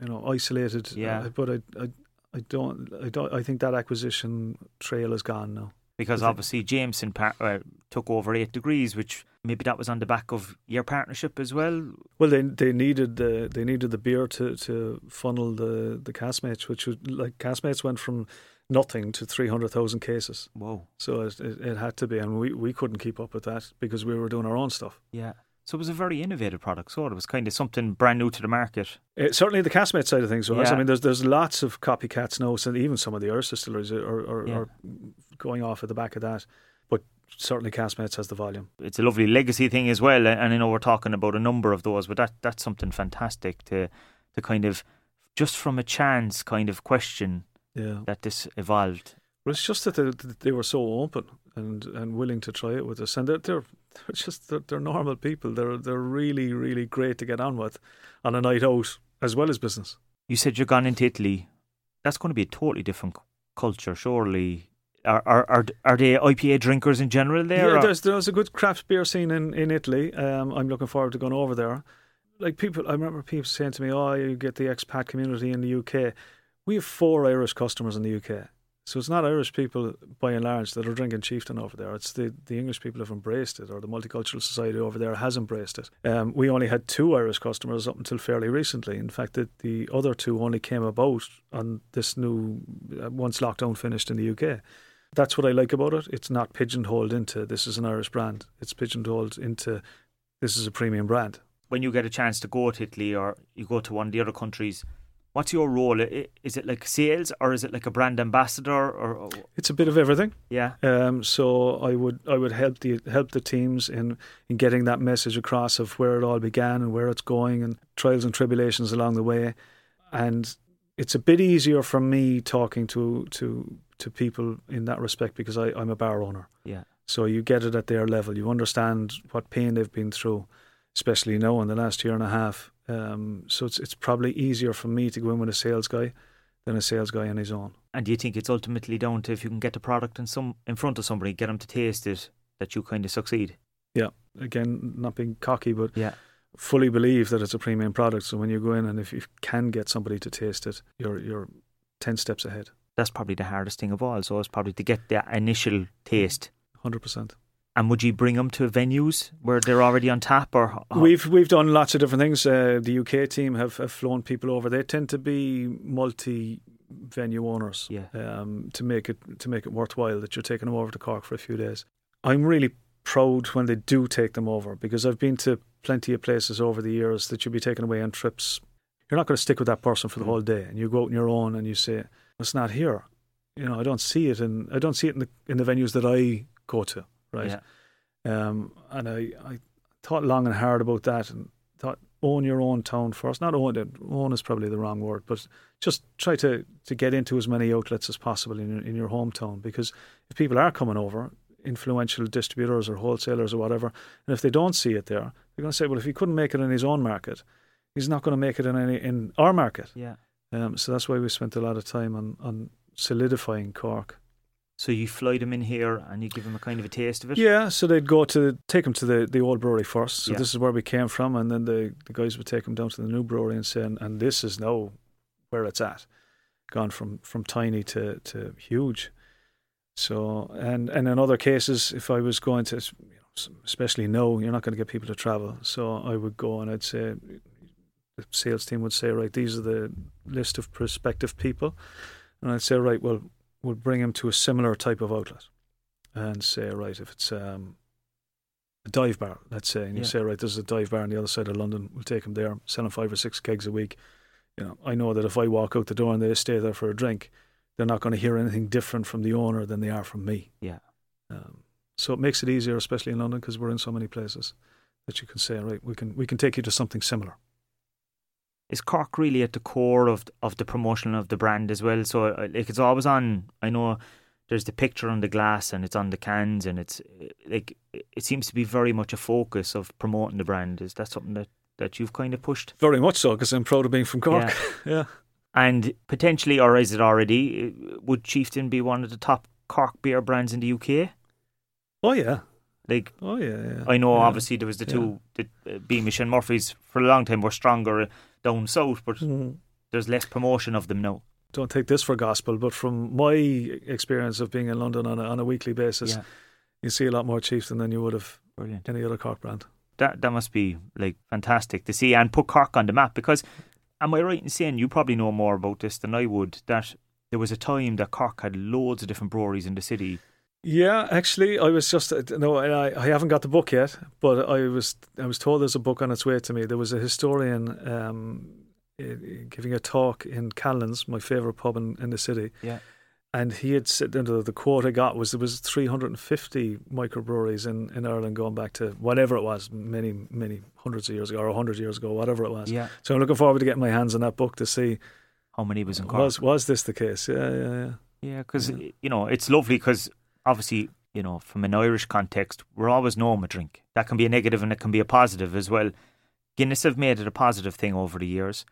you know isolated. Yeah. uh, but I, I I don't I don't I think that acquisition trail is gone now. Because I think- obviously Jameson par- uh, took over Eight Degrees, which maybe that was on the back of your partnership as well. Well, they they needed the they needed the beer to, to funnel the the Caskmates, which was like Caskmates went from nothing to three hundred thousand cases. Whoa. So it, it it had to be, and we we couldn't keep up with that because we were doing our own stuff. Yeah. So it was a very innovative product. So it was kind of something brand new to the market. Uh, certainly, the Caskmate side of things was. Yeah. I mean, there's there's lots of copycats now, so even some of the Irish distilleries are, are, Yeah. are going off at the back of that. But certainly, Caskmates has the volume. It's a lovely legacy thing as well. And I know we're talking about a number of those, but that that's something fantastic to to kind of just from a chance kind of question Yeah, that this evolved. But it's just that they, they were so open and, and willing to try it with us, and they're they're, they're just they're, they're normal people. They're they're really really great to get on with on a night out as well as business. You said you're gone into Italy. That's going to be a totally different culture, surely. Are are are, are they IPA drinkers in general there? Yeah, or- there's there's a good craft beer scene in, in Italy. Um, I'm looking forward to going over there. Like people, I remember people saying to me, "Oh, you get the expat community in the UK." We have four Irish customers in the UK, so it's not Irish people by and large that are drinking Chieftain over there. It's the the English people have embraced it, or the multicultural society over there has embraced it. Um, we only had two Irish customers up until fairly recently. In fact, the, the other two only came about on this new uh, once lockdown finished in the UK that's what I like about it. It's not pigeonholed into this is an Irish brand. It's pigeonholed into this is a premium brand. when you get a chance to go to Italy or you go to one of the other countries, what's your role? Is it like sales or is it like a brand ambassador or, It's a bit of everything. yeah? Um, so I would I would help the help the teams in in getting that message across of where it all began and where it's going and trials and tribulations along the way. And it's a bit easier for me talking to to to people in that respect because I, I'm a bar owner. Yeah. So you get it at their level. You understand what pain they've been through, especially now in the last year and a half. Um, so it's it's probably easier for me to go in with a sales guy than a sales guy on his own. And do you think it's ultimately down to if you can get the product in some in front of somebody, get them to taste it, that you kind of succeed? Yeah. Again, not being cocky, but Yeah. fully believe that it's a premium product. So when you go in and if you can get somebody to taste it, you're you're ten steps ahead. That's probably the hardest thing of all. So it's probably to get that initial taste. Hundred percent. And would you bring them to venues where they're already on tap, or how- We've we've done lots of different things. Uh, the UK team have, have flown people over. They tend to be multi venue owners. Yeah. Um, to make it to make it worthwhile that you're taking them over to Cork for a few days. I'm really proud when they do take them over because I've been to plenty of places over the years that you'll be taken away on trips. You're not going to stick with that person for the Mm. whole day, and you go out on your own and you say, "It's not here." You know, I don't see it in I don't see it in the in the venues that I go to. Right. Yeah. Um, and I, I thought long and hard about that and thought, own your own town first. Not own it. Own is probably the wrong word, but just try to, to get into as many outlets as possible in your, in your hometown. Because if people are coming over, influential distributors or wholesalers or whatever, and if they don't see it there, they're going to say, well, if he couldn't make it in his own market, he's not going to make it in any in our market. Yeah. Um, so that's why we spent a lot of time on on solidifying Cork. So you fly them in here and you give them a kind of a taste of it. Yeah, so they'd go to take them to the, the old brewery first. So Yeah. this is where we came from, and then the, the guys would take them down to the new brewery and say, and, this is now where it's at, gone from, from tiny to, to huge. So and and in other cases, if I was going to, you know, especially no, you're not going to get people to travel. So I would go and I'd say, the sales team would say, right, these are the list of prospective people, and I'd say, right, well, we'll bring him to a similar type of outlet and say, right, if it's um, a dive bar, let's say, and you Yeah. say, right, there's a dive bar on the other side of London, we'll take him there, selling five or six kegs a week. You know, I know that if I walk out the door and they stay there for a drink, they're not going to hear anything different from the owner than they are from me. Yeah. Um, so it makes it easier, especially in London, because we're in so many places that you can say, right, we can we can take you to something similar. Is Cork really at the core of of the promotion of the brand as well? So uh, like it's always on. I know there's the picture on the glass and it's on the cans and it's uh, like it seems to be very much a focus of promoting the brand. Is that something that that you've kind of pushed? Very much so, because I'm proud of being from Cork. yeah. And potentially, or is it already? uh, Would Chieftain be one of the top Cork beer brands in the UK? Oh yeah. Like Oh yeah. yeah. I know, Yeah. obviously there was the two, the uh, Beamish and Murphy's for a long time were stronger down south, but Mhm. there's less promotion of them now. don't take this for gospel, but from my experience of being in London on a, on a weekly basis, Yeah, you see a lot more Chieftain than you would have brilliant. any other Cork brand. That that must be like fantastic to see and put Cork on the map because am I right in saying you probably know more about this than I would that there was a time that Cork had loads of different breweries in the city. Yeah, actually, I was just uh, no, I, I haven't got the book yet, but I was I was told there's a book on its way to me. There was a historian um, giving a talk in Callans, my favourite pub in, in the city. Yeah. And he had said the, the quote I got was there was 350 microbreweries in, in Ireland going back to whatever it was, many, many hundreds of years ago or 100 years ago, whatever it was. Yeah. So I'm looking forward to getting my hands on that book to see How many was in Cork? was was this the case? Yeah, yeah, yeah. Yeah, because Yeah. you know it's lovely because obviously you know from an Irish context we're always known a drink that can be a negative and it can be a positive as well. Guinness have made it a positive thing over the years,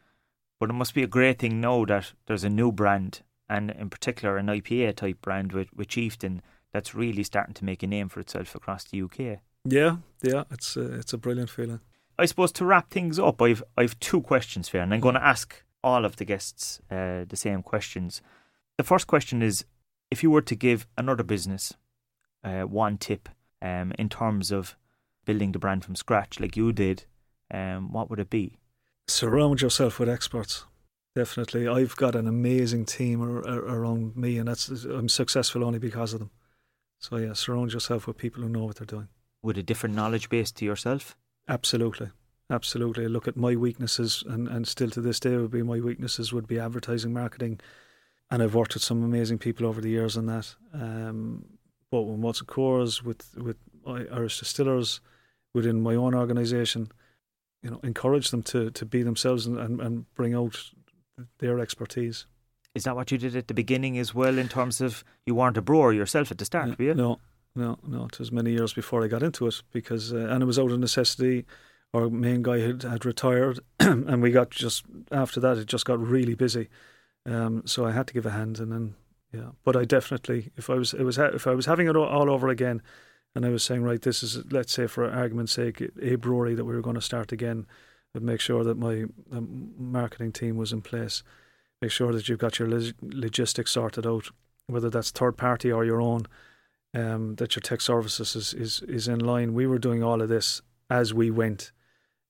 but it must be a great thing now that there's a new brand and in particular an IPA type brand with, with Chieftain that's really starting to make a name for itself across the UK. Yeah, yeah, it's a, it's a brilliant feeling. I suppose to wrap things up, I've I've two questions for you, and I'm going to ask all of the guests uh, the same questions. The first question is: if you were to give another business uh, one tip um, in terms of building the brand from scratch, like you did, um, what would it be? Surround yourself with experts. Definitely, I've got an amazing team ar- ar- around me, and that's I'm successful only because of them. So yeah, surround yourself with people who know what they're doing. With a different knowledge base to yourself? Absolutely, absolutely. Look at my weaknesses, and, and still to this day would be my weaknesses would be advertising, marketing, and I've worked with some amazing people over the years on that. Um, but with Molson Coors, with with Irish distillers, within my own organisation, you know, encourage them to to be themselves and, and, and bring out their expertise. Is that what you did at the beginning as well? In terms of you weren't a brewer yourself at the start, were you? No, no, no. It was many years before I got into it because, uh, and it was out of necessity. Our main guy had, had retired, and we got just after that. It just got really busy, um, so I had to give a hand. And then, yeah. But I definitely, if I was, it was, if I was having it all, over again, and I was saying, right, this is, let's say, for argument's sake, a brewery that we were going to start again. I'd make sure that my um, marketing team was in place. Make sure that you've got your log- logistics sorted out, whether that's third party or your own um, that your tech services is, is is in line. We were doing all of this as we went,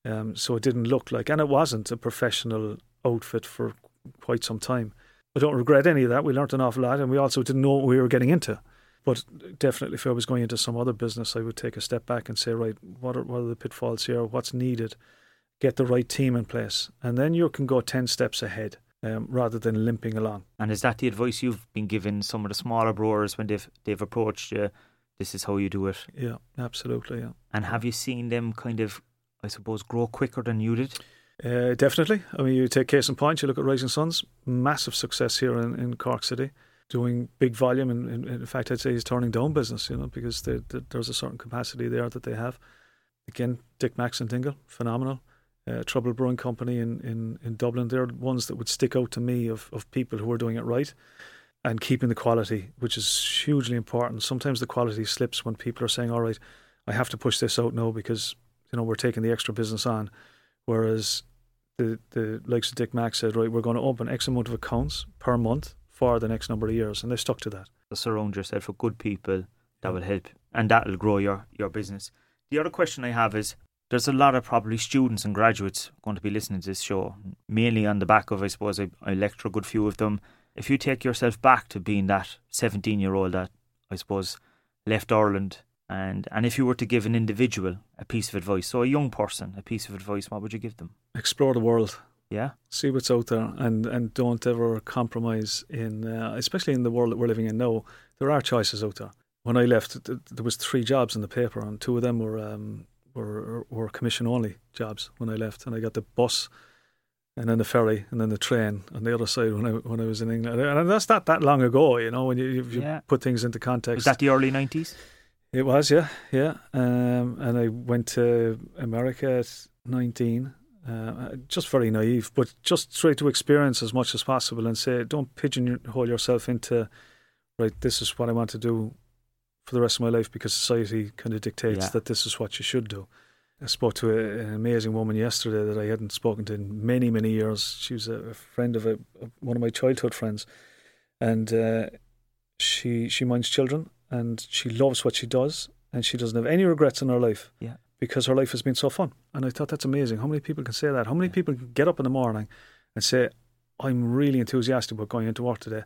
um, so it didn't look like, and it wasn't a professional outfit for quite some time. I don't regret any of that. We learnt an awful lot, and we also didn't know what we were getting into. But definitely, if I was going into some other business, I would take a step back and say, right, what are what are the pitfalls here? What's needed? Get the right team in place, and then you can go ten steps ahead um, rather than limping along. And is that the advice you've been giving some of the smaller brewers when they've they've approached you? This is how you do it. Yeah, absolutely. Yeah. And have you seen them kind of? I suppose, grow quicker than you did? Uh, definitely. I mean, you take case in point, you look at Rising Sons, massive success here in, in Cork City, doing big volume. And, and in fact, I'd say he's turning down business, you know, because they, they, there's a certain capacity there that they have. Again, Dick Mack's and Dingle, phenomenal. Uh, Trouble Brewing Company in, in, in Dublin, they're ones that would stick out to me of, of people who are doing it right and keeping the quality, which is hugely important. Sometimes the quality slips when people are saying, all right, I have to push this out now because, you know, we're taking the extra business on. Whereas the, the likes of Dick Mack said, right, we're going to open X amount of accounts per month for the next number of years. And they stuck to that. Surround yourself with good people that will help and that will grow your, your business. The other question I have is there's a lot of probably students and graduates going to be listening to this show, mainly on the back of, I suppose, I, I lecture a good few of them. If you take yourself back to being that 17 year old that, I suppose, left Ireland, and, and if you were to give an individual a piece of advice, so a young person a piece of advice, what would you give them? Explore the world. Yeah. See what's out there and, and don't ever compromise in, uh, especially in the world that we're living in now. There are choices out there. When I left, there was three jobs in the paper, and two of them were um, were were commission only jobs when I left, and I got the bus, and then the ferry, and then the train on the other side when I when I was in England, and that's not that long ago, you know, when you, you Yeah. put things into context. Was that the early 90s? It was, yeah, yeah. Um, and I went to America at 19, uh, just very naive, but just try to experience as much as possible and say, don't pigeonhole yourself into, right, this is what I want to do for the rest of my life because society kind of dictates Yeah. that this is what you should do. I spoke to a, an amazing woman yesterday that I hadn't spoken to in many, many years. She was a, friend of a, one of my childhood friends, and uh, she she minds children and she loves what she does and she doesn't have any regrets in her life Yeah. because her life has been so fun. And I thought that's amazing. How many people can say that? How many Yeah. people can get up in the morning and say, "I'm really enthusiastic about going into work today."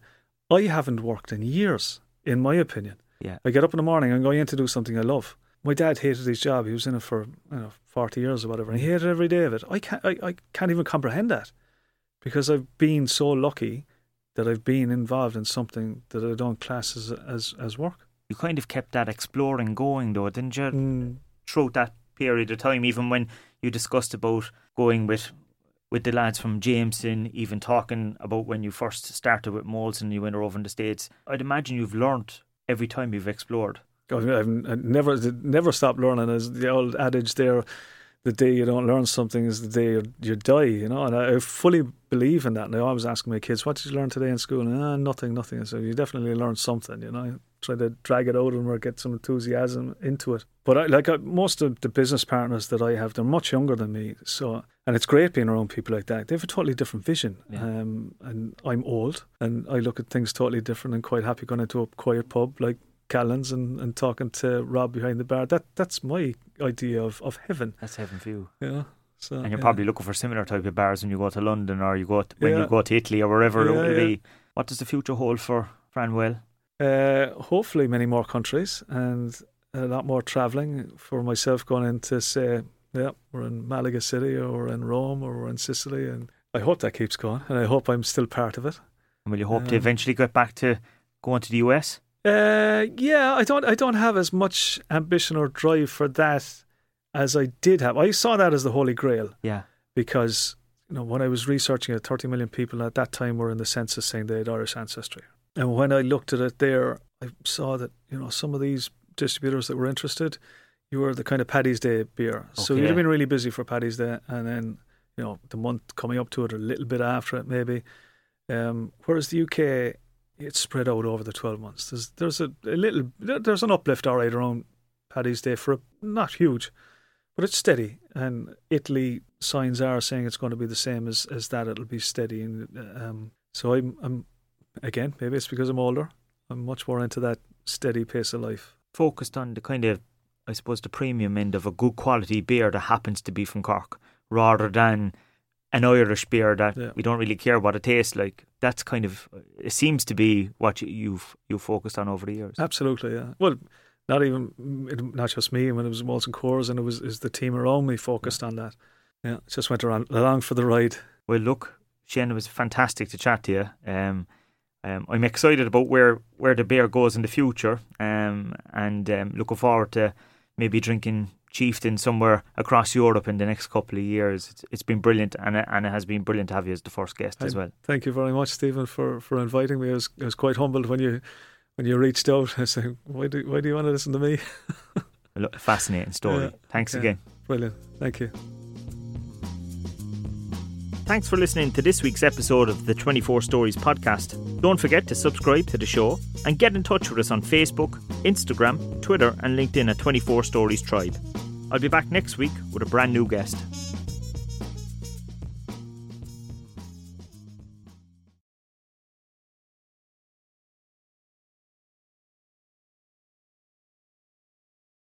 I haven't worked in years, in my opinion. Yeah. I get up in the morning and going in to do something I love. My dad hated his job. He was in it for you know forty years or whatever, and he hated every day of it. I can't. I, I can't even comprehend that because I've been so lucky that I've been involved in something that I don't class as as, as work. You kind of kept that exploring going, though, didn't you? Mm. throughout that period of time, even when you discussed about going with with the lads from Jameson, even talking about when you first started with Molson and you went over in the States, I'd imagine you've learnt every time you've explored. I've, I've never never stopped learning. As the old adage there, the day you don't learn something is the day you, you die. You know, and I, I fully believe in that. And I was asking my kids, "What did you learn today in school?" And ah, nothing, nothing. So you definitely learned something. You know, try to drag it out and get some enthusiasm into it. But I, like I, most of the business partners that I have, they're much younger than me. So and it's great being around people like that. They have a totally different vision. Yeah. Um, and I'm old, and I look at things totally different. and quite happy going into a quiet pub like Callan's and, and talking to Rob behind the bar. That that's my idea of, of heaven. That's heaven for you. Yeah. So And you're yeah. probably looking for similar type of bars when you go to London or you go to, when Yeah. you go to Italy or wherever it will be. What does the future hold for Franwell? Uh, hopefully many more countries and a lot more travelling for myself going in to say, yeah, we're in Malaga City or we're in Rome or we're in Sicily and I hope that keeps going and I hope I'm still part of it. And will you hope to Um, eventually get back to going to the US? Uh, yeah, I don't. I don't have as much ambition or drive for that as I did have. I saw that as the holy grail Yeah. because you know when I was researching it, 30 million people at that time were in the census saying they had Irish ancestry, and when I looked at it there, I saw that you know some of these distributors that were interested, you were the kind of Paddy's Day beer, so you'd have been really busy for Paddy's Day, and then you know the month coming up to it, or a little bit after it, maybe. Um, whereas the UK, it's spread out over the 12 months. There's there's a, a little there's an uplift all right around Paddy's Day for a, not huge, but it's steady. And Italy signs are saying it's going to be the same as, as that. It'll be steady. And um, so I'm I'm again maybe it's because I'm older. I'm much more into that steady pace of life. focused on the kind of, I suppose, the premium end of a good quality beer that happens to be from Cork, rather than an Irish beer that Yeah. we don't really care what it tastes like. That's kind of, it seems to be what you, you've you focused on over the years. Absolutely, yeah. Well, not even not just me. When it was Molson Coors and it was is the team around me focused on that. Yeah, just went around along for the ride. Well, look, Shane, it was fantastic to chat to you. Um, um, I'm excited about where, where the beer goes in the future, um, and um, looking forward to maybe drinking chieftain somewhere across Europe in the next couple of years. It's, it's been brilliant, and it, and it has been brilliant to have you as the first guest as well. Thank you very much, Stephen, for, for inviting me. I was, I was quite humbled when you when you reached out. I said, "Why do why do you want to listen to me?" Fascinating story. Yeah, Thanks okay. again. Brilliant. Thank you. Thanks for listening to this week's episode of the 24 Stories podcast. Don't forget to subscribe to the show and get in touch with us on Facebook, Instagram, Twitter, and LinkedIn at 24 Stories Tribe. I'll be back next week with a brand new guest.